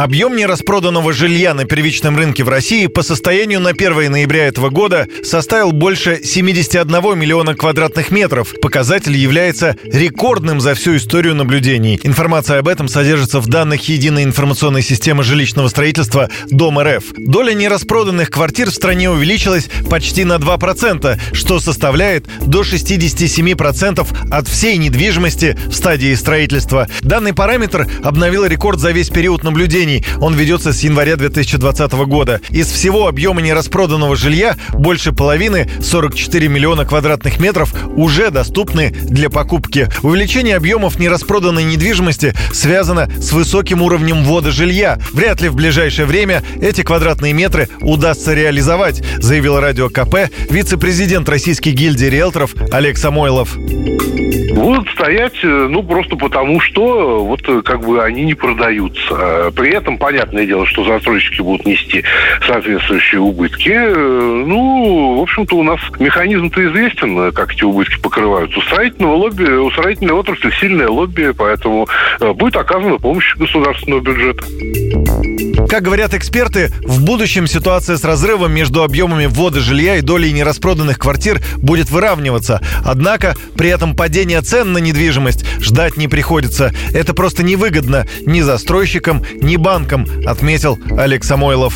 Объем нераспроданного жилья на первичном рынке в России по состоянию на 1 ноября этого года составил больше 71 миллиона квадратных метров. Показатель является рекордным за всю историю наблюдений. Информация об этом содержится в данных Единой информационной системы жилищного строительства Дом РФ. Доля нераспроданных квартир в стране увеличилась почти на 2%, что составляет до 67% от всей недвижимости в стадии строительства. Данный параметр обновил рекорд за весь период наблюдения обсуждений. Он ведется с января 2020 года. Из всего объема нераспроданного жилья больше половины, 44 миллиона квадратных метров, уже доступны для покупки. Увеличение объемов нераспроданной недвижимости связано с высоким уровнем ввода жилья. Вряд ли в ближайшее время эти квадратные метры удастся реализовать, заявил Радио КП вице-президент Российской гильдии риэлторов Олег Самойлов. Будут стоять, э, ну, просто потому, что вот э, как бы они не продаются. При этом, понятное дело, что застройщики будут нести соответствующие убытки. Э, ну, в общем-то, у нас механизм-то известен, как эти убытки покрываются. У строительного лобби, у строительной отрасли сильное лобби, поэтому будет оказана помощь государственного бюджета. Как говорят эксперты, в будущем ситуация с разрывом между объемами ввода жилья и долей нераспроданных квартир будет выравниваться. Однако при этом падение цен на недвижимость ждать не приходится. Это просто невыгодно ни застройщикам, ни банкам, отметил Олег Самойлов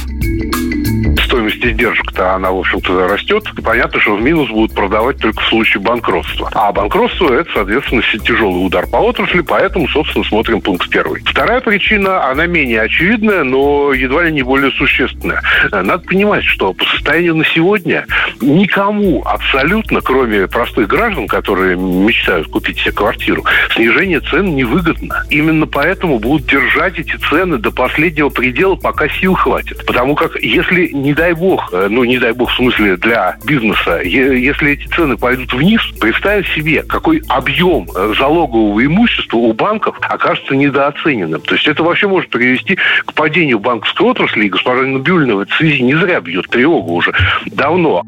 стоимость издержек-то, она, в общем-то, растет. И понятно, что в минус будут продавать только в случае банкротства. А банкротство – это, соответственно, тяжелый удар по отрасли, поэтому, собственно, смотрим пункт первый. Вторая причина, она менее очевидная, но едва ли не более существенная. Надо понимать, что по состоянию на сегодня никому абсолютно, кроме простых граждан, которые мечтают купить себе квартиру, снижение цен невыгодно. Именно поэтому будут держать эти цены до последнего предела, пока сил хватит. Потому как если, не дай бог, э, ну, не дай бог в смысле для бизнеса, если эти цены пойдут вниз, представь себе, какой объем э, залогового имущества у банков окажется недооцененным. То есть это вообще может привести к падению банковской отрасли, и госпожа Набиулина в этой связи не зря бьет тревогу уже давно.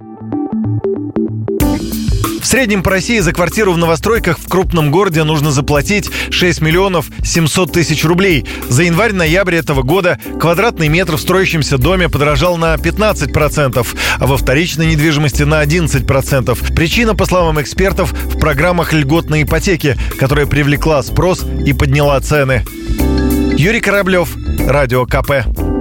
Среднем по России за квартиру в новостройках в крупном городе нужно заплатить 6 миллионов 700 тысяч рублей. За январь-ноябрь этого года квадратный метр в строящемся доме подорожал на 15%, а во вторичной недвижимости на 11%. Причина, по словам экспертов, в программах льготной ипотеки, которая привлекла спрос и подняла цены. Юрий Кораблев, Радио КП.